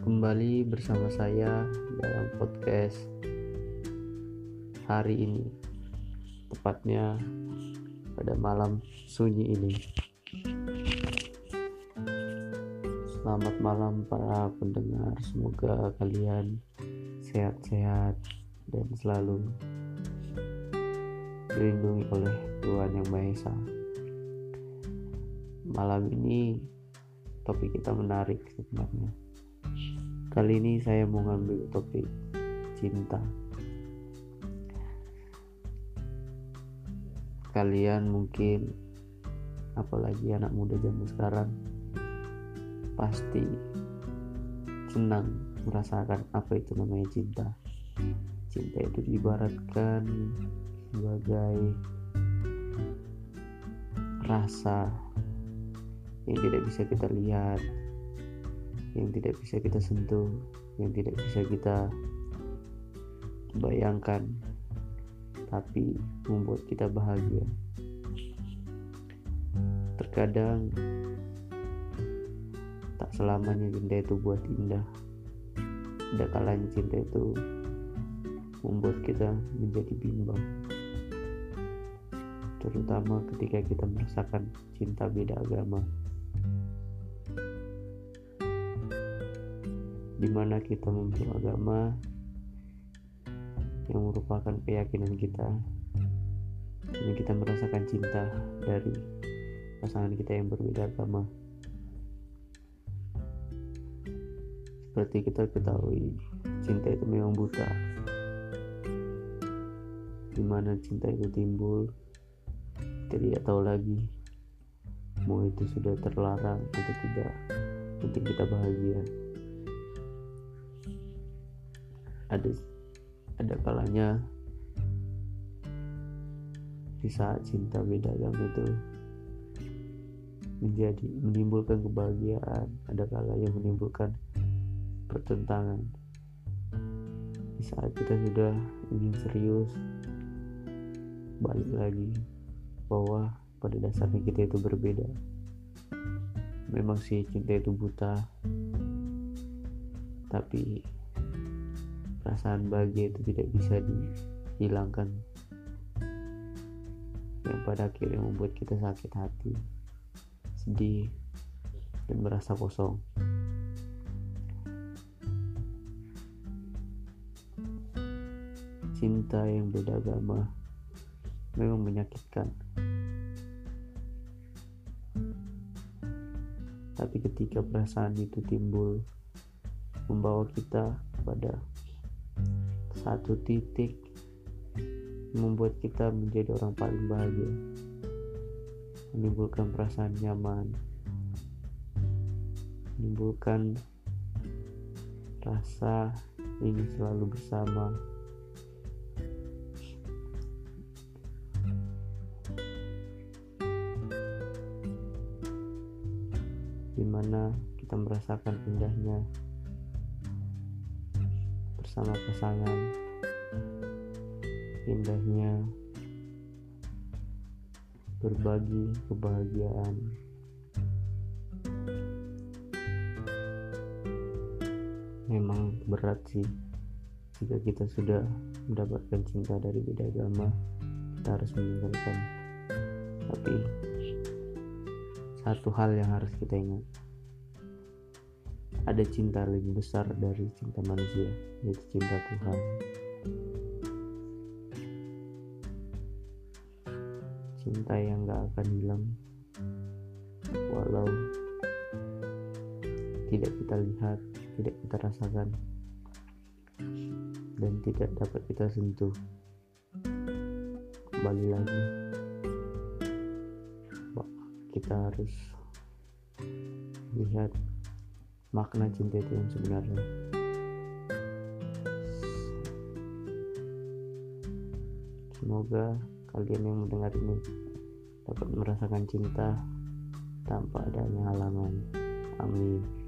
kembali bersama saya dalam podcast hari ini. Tepatnya pada malam sunyi ini. Selamat malam para pendengar. Semoga kalian sehat-sehat dan selalu dilindungi oleh Tuhan Yang Maha Esa. Malam ini topik kita menarik sebenarnya Kali ini saya mau ngambil topik cinta. Kalian mungkin apalagi anak muda zaman sekarang pasti senang merasakan apa itu namanya cinta. Cinta itu diibaratkan sebagai rasa yang tidak bisa kita lihat, yang tidak bisa kita sentuh, yang tidak bisa kita bayangkan, tapi membuat kita bahagia. Terkadang tak selamanya cinta itu buat indah. Ada kalanya cinta itu membuat kita menjadi bimbang. Terutama ketika kita merasakan cinta beda agama. Di mana kita memeluk agama yang merupakan keyakinan kita. Dan kita merasakan cinta dari pasangan kita yang berbeda agama. Seperti kita ketahui cinta itu memang buta. Di mana cinta itu timbul kita tidak tahu lagi mau itu sudah terlarang atau tidak penting kita bahagia ada ada kalanya di saat cinta beda agama itu menjadi menimbulkan kebahagiaan. Ada kala yang menimbulkan pertentangan. Di saat kita sudah ingin serius balik lagi bahwa pada dasarnya kita itu berbeda. Memang sih cinta itu buta tapi perasaan bahagia itu tidak bisa dihilangkan. Yang pada akhirnya membuat kita sakit hati sedih dan merasa kosong. Cinta yang beda agama memang menyakitkan. Tapi ketika perasaan itu timbul membawa kita pada satu titik membuat kita menjadi orang paling bahagia. Menimbulkan perasaan nyaman. Menimbulkan rasa ingin selalu bersama. Di mana kita merasakan indahnya bersama pasangan. Indahnya berbagi kebahagiaan. Memang berat sih jika kita sudah mendapatkan cinta dari beda agama kita harus meninggalkan. Tapi satu hal yang harus kita ingat ada cinta lebih besar dari cinta manusia, yaitu cinta Tuhan. Cinta yang gak akan hilang, walau tidak kita lihat, tidak kita rasakan, dan tidak dapat kita sentuh. Kembali lagi, kita harus lihat makna cinta itu yang sebenarnya. Semoga kalian yang mendengar ini dapat merasakan cinta tanpa adanya halangan. Amin